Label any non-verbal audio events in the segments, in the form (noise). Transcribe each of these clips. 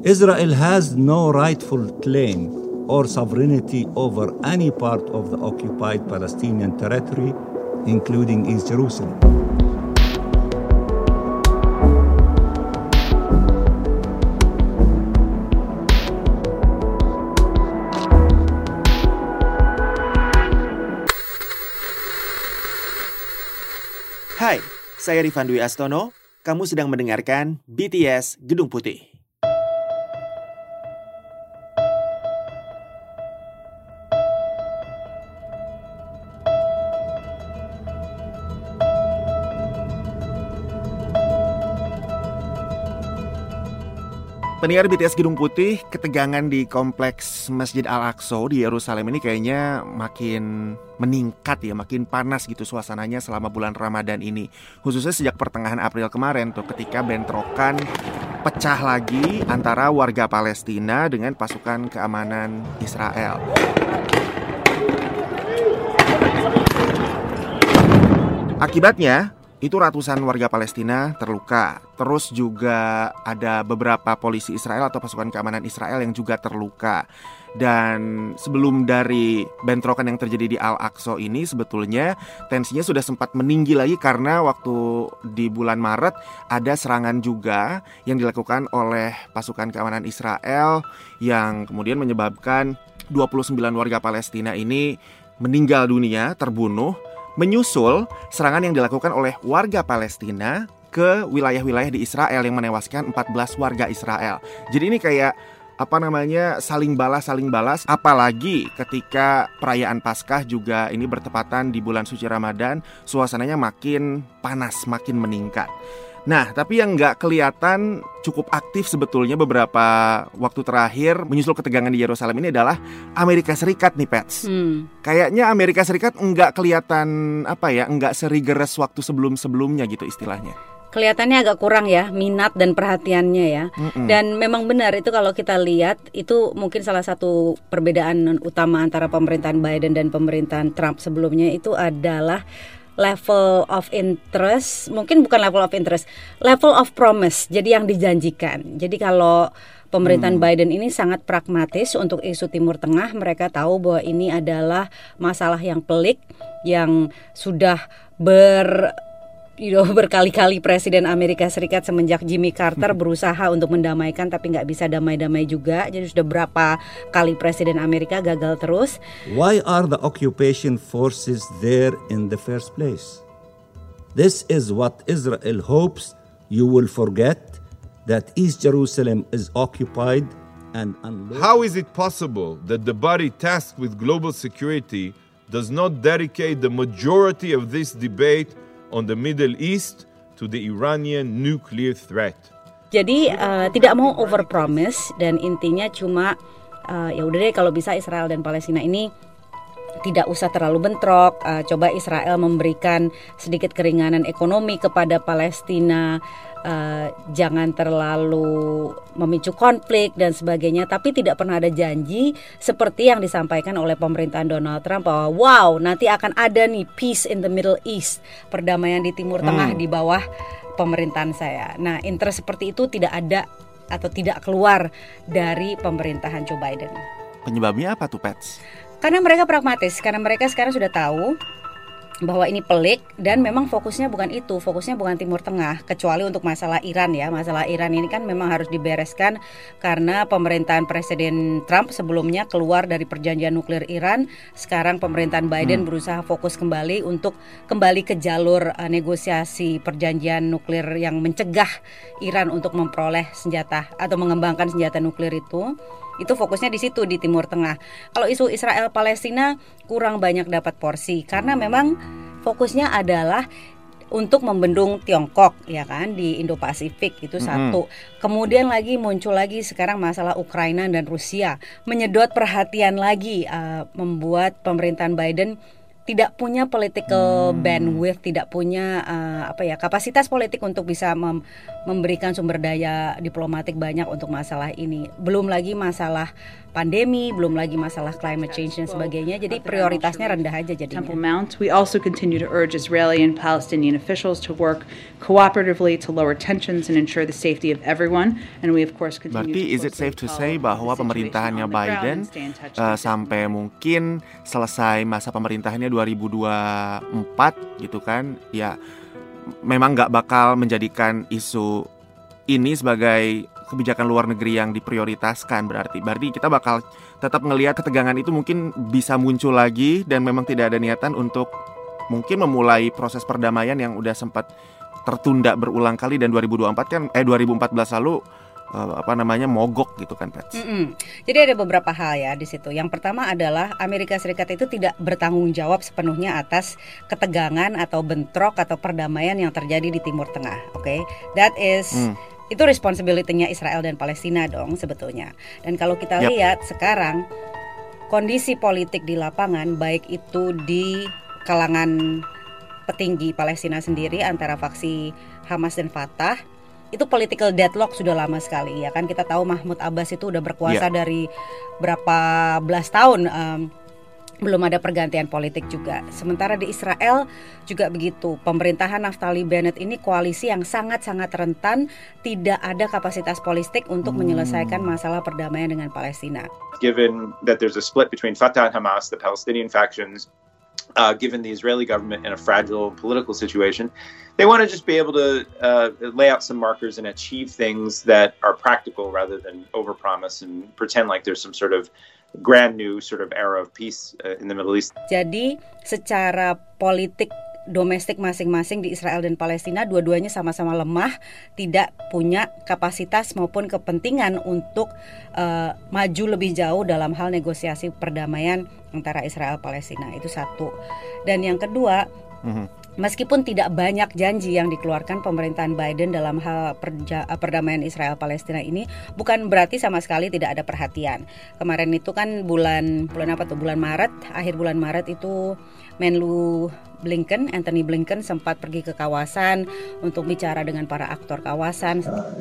Israel has no rightful claim or sovereignty over any part of the occupied Palestinian territory, including East Jerusalem. Hai, saya Rifan Dwi Astono. Kamu sedang mendengarkan BTS Gedung Putih. Pendengar BTS Gedung Putih, ketegangan di kompleks Masjid Al-Aqsa di Yerusalem ini kayaknya makin meningkat ya, makin panas gitu suasananya selama bulan Ramadan ini. Khususnya sejak pertengahan April kemarin tuh ketika bentrokan pecah lagi antara warga Palestina dengan pasukan keamanan Israel. Akibatnya, itu ratusan warga Palestina terluka. Terus juga ada beberapa polisi Israel atau pasukan keamanan Israel yang juga terluka. Dan sebelum dari bentrokan yang terjadi di Al-Aqsa ini sebetulnya tensinya sudah sempat meninggi lagi karena waktu di bulan Maret ada serangan juga yang dilakukan oleh pasukan keamanan Israel yang kemudian menyebabkan 29 warga Palestina ini meninggal dunia, terbunuh menyusul serangan yang dilakukan oleh warga Palestina ke wilayah-wilayah di Israel yang menewaskan 14 warga Israel. Jadi ini kayak apa namanya saling balas saling balas apalagi ketika perayaan Paskah juga ini bertepatan di bulan suci Ramadan suasananya makin panas makin meningkat Nah, tapi yang nggak kelihatan cukup aktif sebetulnya beberapa waktu terakhir menyusul ketegangan di Yerusalem ini adalah Amerika Serikat nih, Pets. Hmm. Kayaknya Amerika Serikat nggak kelihatan apa ya, nggak serigeres waktu sebelum-sebelumnya gitu istilahnya kelihatannya agak kurang ya minat dan perhatiannya ya. Mm-mm. Dan memang benar itu kalau kita lihat itu mungkin salah satu perbedaan utama antara pemerintahan Biden dan pemerintahan Trump sebelumnya itu adalah level of interest mungkin bukan level of interest level of promise jadi yang dijanjikan jadi kalau pemerintahan hmm. Biden ini sangat pragmatis untuk isu Timur Tengah mereka tahu bahwa ini adalah masalah yang pelik yang sudah ber you know, (laughs) berkali-kali Presiden Amerika Serikat semenjak Jimmy Carter berusaha untuk mendamaikan tapi nggak bisa damai-damai juga. Jadi sudah berapa kali Presiden Amerika gagal terus. Why are the occupation forces there in the first place? This is what Israel hopes you will forget that East Jerusalem is occupied and unloaded. How is it possible that the body tasked with global security does not dedicate the majority of this debate on the Middle East to the Iranian nuclear threat. Jadi uh, tidak mau overpromise dan intinya cuma uh, ya udah deh kalau bisa Israel dan Palestina ini tidak usah terlalu bentrok. Uh, coba Israel memberikan sedikit keringanan ekonomi kepada Palestina uh, jangan terlalu memicu konflik dan sebagainya tapi tidak pernah ada janji seperti yang disampaikan oleh pemerintahan Donald Trump bahwa wow nanti akan ada nih peace in the Middle East perdamaian di Timur Tengah hmm. di bawah pemerintahan saya. Nah, interest seperti itu tidak ada atau tidak keluar dari pemerintahan Joe Biden. Penyebabnya apa tuh, Pets? Karena mereka pragmatis, karena mereka sekarang sudah tahu bahwa ini pelik dan memang fokusnya bukan itu, fokusnya bukan Timur Tengah, kecuali untuk masalah Iran ya. Masalah Iran ini kan memang harus dibereskan karena pemerintahan Presiden Trump sebelumnya keluar dari perjanjian nuklir Iran. Sekarang pemerintahan Biden hmm. berusaha fokus kembali untuk kembali ke jalur uh, negosiasi perjanjian nuklir yang mencegah Iran untuk memperoleh senjata atau mengembangkan senjata nuklir itu itu fokusnya di situ di Timur Tengah. Kalau isu Israel Palestina kurang banyak dapat porsi karena memang fokusnya adalah untuk membendung Tiongkok ya kan di Indo-Pasifik itu satu. Kemudian lagi muncul lagi sekarang masalah Ukraina dan Rusia menyedot perhatian lagi uh, membuat pemerintahan Biden tidak punya political hmm. bandwidth, tidak punya uh, apa ya kapasitas politik untuk bisa mem memberikan sumber daya diplomatik banyak untuk masalah ini. Belum lagi masalah pandemi, belum lagi masalah climate change dan sebagainya. Jadi prioritasnya rendah aja jadinya. Temple Mount. We also continue to urge Israeli and Palestinian officials to work cooperatively to lower tensions and ensure the safety of everyone. And we of course continue Berarti to is it safe to say bahwa pemerintahannya Biden uh, sampai mungkin selesai masa pemerintahannya 2024 gitu kan ya memang nggak bakal menjadikan isu ini sebagai kebijakan luar negeri yang diprioritaskan berarti. Berarti kita bakal tetap ngelihat ketegangan itu mungkin bisa muncul lagi dan memang tidak ada niatan untuk mungkin memulai proses perdamaian yang udah sempat tertunda berulang kali dan 2024 kan eh 2014 lalu eh, apa namanya mogok gitu kan Pets. Mm-mm. Jadi ada beberapa hal ya di situ. Yang pertama adalah Amerika Serikat itu tidak bertanggung jawab sepenuhnya atas ketegangan atau bentrok atau perdamaian yang terjadi di Timur Tengah. Oke, that is Hmm. itu responsibility-nya Israel dan Palestina dong sebetulnya. Dan kalau kita Yap. lihat sekarang kondisi politik di lapangan baik itu di kalangan petinggi Palestina sendiri antara faksi Hamas dan Fatah itu political deadlock sudah lama sekali ya kan kita tahu Mahmud Abbas itu udah berkuasa dari berapa belas tahun em, belum ada pergantian politik juga. Sementara di Israel juga begitu. Pemerintahan Naftali Bennett ini koalisi yang sangat-sangat rentan, tidak ada kapasitas politik untuk menyelesaikan masalah perdamaian dengan Palestina. given that there's a split between Fatah and Hamas, the Palestinian factions, uh, given the Israeli government in a fragile political situation, they want to just be able to uh, lay out some markers and achieve things that are practical rather than overpromise and pretend like there's some sort of grand new sort of era of peace uh, in the Middle East. Jadi secara politik domestik masing-masing di Israel dan Palestina dua-duanya sama-sama lemah, tidak punya kapasitas maupun kepentingan untuk eh, maju lebih jauh dalam hal negosiasi perdamaian antara Israel Palestina. Itu satu. Dan yang kedua, Mhm. Meskipun tidak banyak janji yang dikeluarkan pemerintahan Biden dalam hal perja- perdamaian Israel Palestina ini, bukan berarti sama sekali tidak ada perhatian. Kemarin itu kan bulan bulan apa tuh? Bulan Maret, akhir bulan Maret itu Menlu Blinken, Anthony Blinken sempat pergi ke kawasan untuk bicara dengan para aktor kawasan. Uh,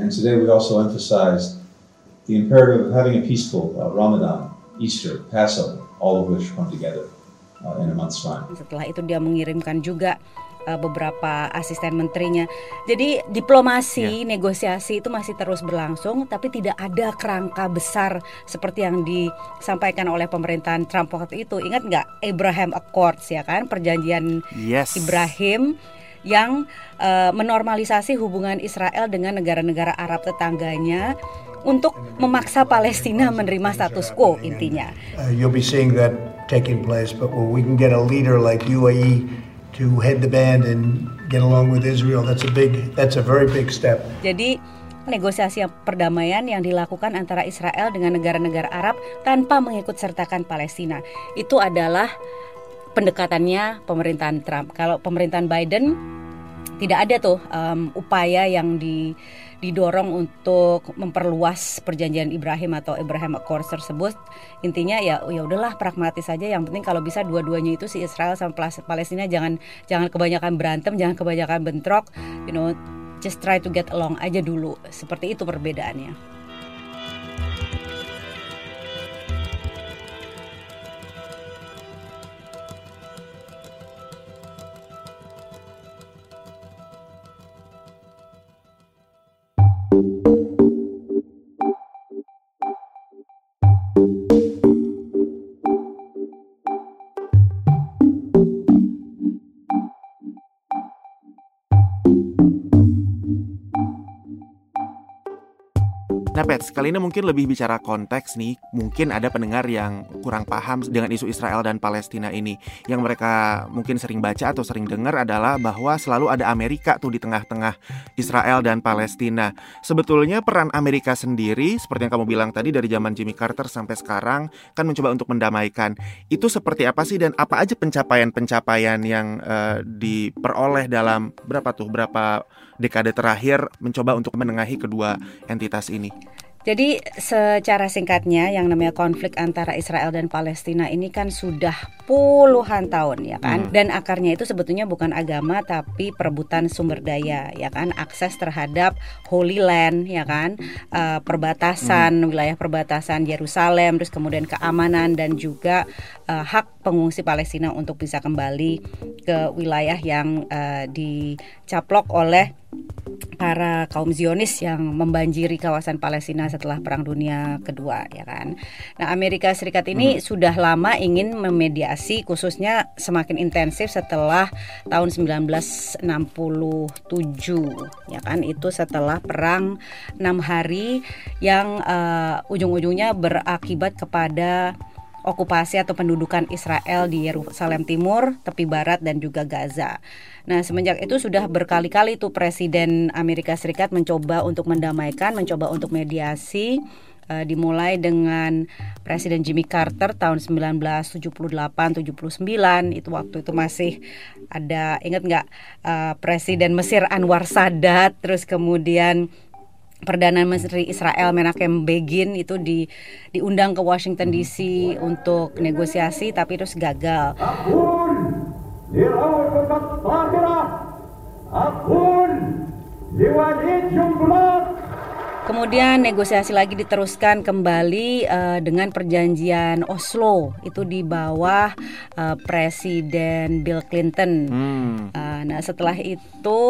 in a month's time. Setelah itu dia mengirimkan juga uh, beberapa asisten menterinya. Jadi diplomasi, negosiasi itu masih terus berlangsung, tapi tidak ada kerangka besar seperti yang disampaikan oleh pemerintahan Trump waktu itu. Ingat nggak Abraham Accords ya kan, perjanjian Yes. Ibrahim yang uh, menormalisasi hubungan Israel dengan negara-negara Arab tetangganya untuk memaksa Palestina menerima status quo intinya. Uh, you'll be seeing that taking place, but when we can get a leader like UAE to head the band and get along with Israel, that's a big, that's a very big step. Jadi negosiasi perdamaian yang dilakukan antara Israel dengan negara-negara Arab tanpa mengikut sertakan Palestina itu adalah pendekatannya pemerintahan Trump. Kalau pemerintahan Biden tidak ada tuh um, upaya yang di, didorong untuk memperluas perjanjian Ibrahim atau Abraham Accords tersebut. Intinya ya ya udahlah pragmatis saja. Yang penting kalau bisa dua-duanya itu si Israel sama Pales- Palestina jangan jangan kebanyakan berantem, jangan kebanyakan bentrok. You know, just try to get along aja dulu. Seperti itu perbedaannya. Pets, kali ini mungkin lebih bicara konteks nih. Mungkin ada pendengar yang kurang paham dengan isu Israel dan Palestina ini. Yang mereka mungkin sering baca atau sering dengar adalah bahwa selalu ada Amerika tuh di tengah-tengah Israel dan Palestina. Sebetulnya peran Amerika sendiri, seperti yang kamu bilang tadi dari zaman Jimmy Carter sampai sekarang, kan mencoba untuk mendamaikan. Itu seperti apa sih dan apa aja pencapaian-pencapaian yang eh, diperoleh dalam berapa tuh, berapa dekade terakhir mencoba untuk menengahi kedua entitas ini? Jadi secara singkatnya yang namanya konflik antara Israel dan Palestina ini kan sudah puluhan tahun ya kan. Hmm. Dan akarnya itu sebetulnya bukan agama tapi perebutan sumber daya ya kan, akses terhadap Holy Land ya kan, uh, perbatasan hmm. wilayah perbatasan Yerusalem, terus kemudian keamanan dan juga uh, hak pengungsi Palestina untuk bisa kembali ke wilayah yang uh, dicaplok oleh para kaum Zionis yang membanjiri kawasan Palestina setelah Perang Dunia Kedua ya kan. Nah, Amerika Serikat ini hmm. sudah lama ingin memediasi khususnya semakin intensif setelah tahun 1967 ya kan. Itu setelah perang enam hari yang uh, ujung-ujungnya berakibat kepada okupasi atau pendudukan Israel di Yerusalem Timur, tepi barat dan juga Gaza. Nah, semenjak itu sudah berkali-kali tuh Presiden Amerika Serikat mencoba untuk mendamaikan, mencoba untuk mediasi uh, dimulai dengan Presiden Jimmy Carter tahun 1978-79 itu waktu itu masih ada ingat nggak uh, Presiden Mesir Anwar Sadat terus kemudian Perdana Menteri Israel Menachem Begin itu di diundang ke Washington DC untuk negosiasi tapi terus gagal. Kemudian negosiasi lagi diteruskan kembali uh, dengan perjanjian Oslo itu di bawah uh, Presiden Bill Clinton. Hmm. Uh, nah setelah itu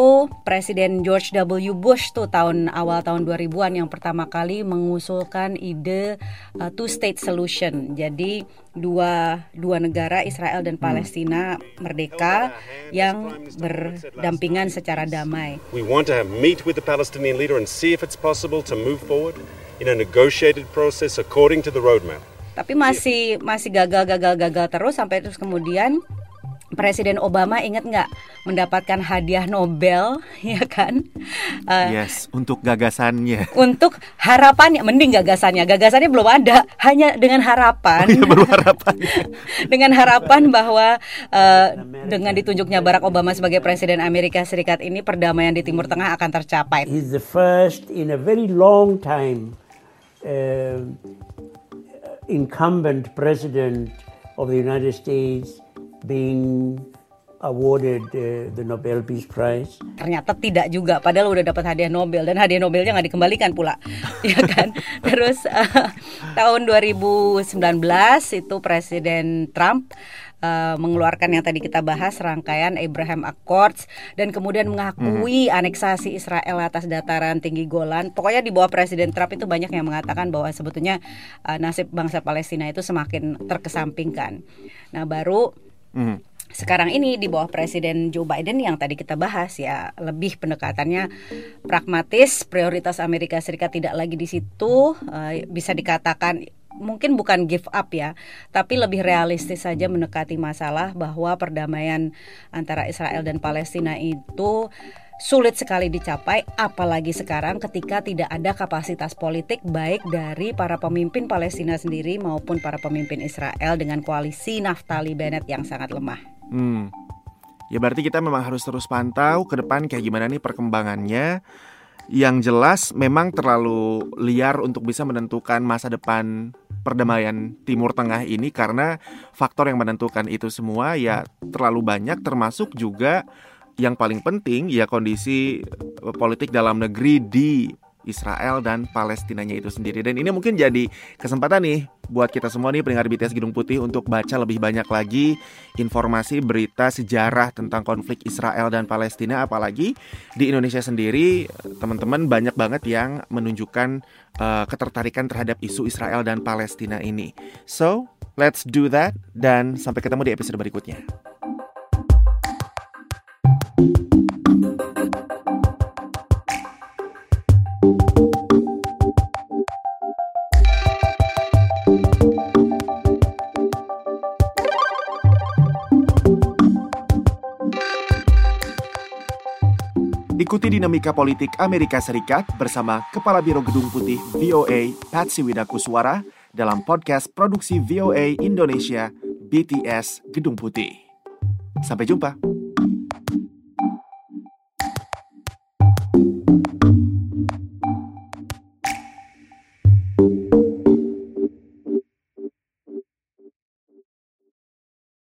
Presiden George W. Bush tuh tahun awal tahun 2000-an yang pertama kali mengusulkan ide uh, two state solution. Jadi dua dua negara Israel dan. Palestina hmm. merdeka yang berdampingan secara damai. We want to have meet with the Palestinian leader and see if it's possible to move forward in a negotiated process according to the roadmap. Tapi masih masih gagal gagal gagal terus sampai terus kemudian Presiden Obama ingat nggak mendapatkan hadiah Nobel, (laughs) ya kan? Uh, yes, untuk gagasannya. (laughs) Untuk harapannya, mending gagasannya, gagasannya belum ada, hanya dengan harapan. Oh, iya, baru (laughs) harapan. dengan harapan bahwa uh, dengan ditunjuknya Barack Obama sebagai Presiden Amerika Serikat ini perdamaian di Timur Tengah akan tercapai. He's the first in a very long time uh, incumbent president of the United States being awarded uh, the Nobel Peace Prize. Ternyata tidak juga, padahal udah dapat hadiah Nobel dan hadiah Nobelnya nggak dikembalikan pula, (laughs) ya kan? Terus uh, tahun 2019 itu Presiden Trump uh, mengeluarkan yang tadi kita bahas rangkaian Abraham Accords dan kemudian mengakui hmm. aneksasi Israel atas dataran tinggi Golan. Pokoknya di bawah Presiden Trump itu banyak yang mengatakan bahwa sebetulnya uh, nasib bangsa Palestina itu semakin terkesampingkan. Nah, baru Mm. Sekarang ini di bawah Presiden Joe Biden yang tadi kita bahas ya lebih pendekatannya pragmatis, prioritas Amerika Serikat tidak lagi di situ, uh, bisa dikatakan mungkin bukan give up ya, tapi lebih realistis saja mendekati masalah bahwa perdamaian antara Israel dan Palestina itu sulit sekali dicapai apalagi sekarang ketika tidak ada kapasitas politik baik dari para pemimpin Palestina sendiri maupun para pemimpin Israel dengan koalisi Naftali Bennett yang sangat lemah. Hmm. Ya berarti kita memang harus terus pantau ke depan kayak gimana nih perkembangannya. Yang jelas memang terlalu liar untuk bisa menentukan masa depan perdamaian Timur Tengah ini karena faktor yang menentukan itu semua ya terlalu banyak termasuk juga yang paling penting ya kondisi eh, politik dalam negeri di Israel dan Palestinanya itu sendiri. Dan ini mungkin jadi kesempatan nih buat kita semua nih pendengar BTS Gedung Putih untuk baca lebih banyak lagi informasi berita sejarah tentang konflik Israel dan Palestina apalagi di Indonesia sendiri teman-teman banyak banget yang menunjukkan uh, ketertarikan terhadap isu Israel dan Palestina ini. So, let's do that dan sampai ketemu di episode berikutnya. Ikuti dinamika politik Amerika Serikat bersama Kepala Biro Gedung Putih VOA Patsy Widakuswara dalam podcast produksi VOA Indonesia BTS Gedung Putih. Sampai jumpa.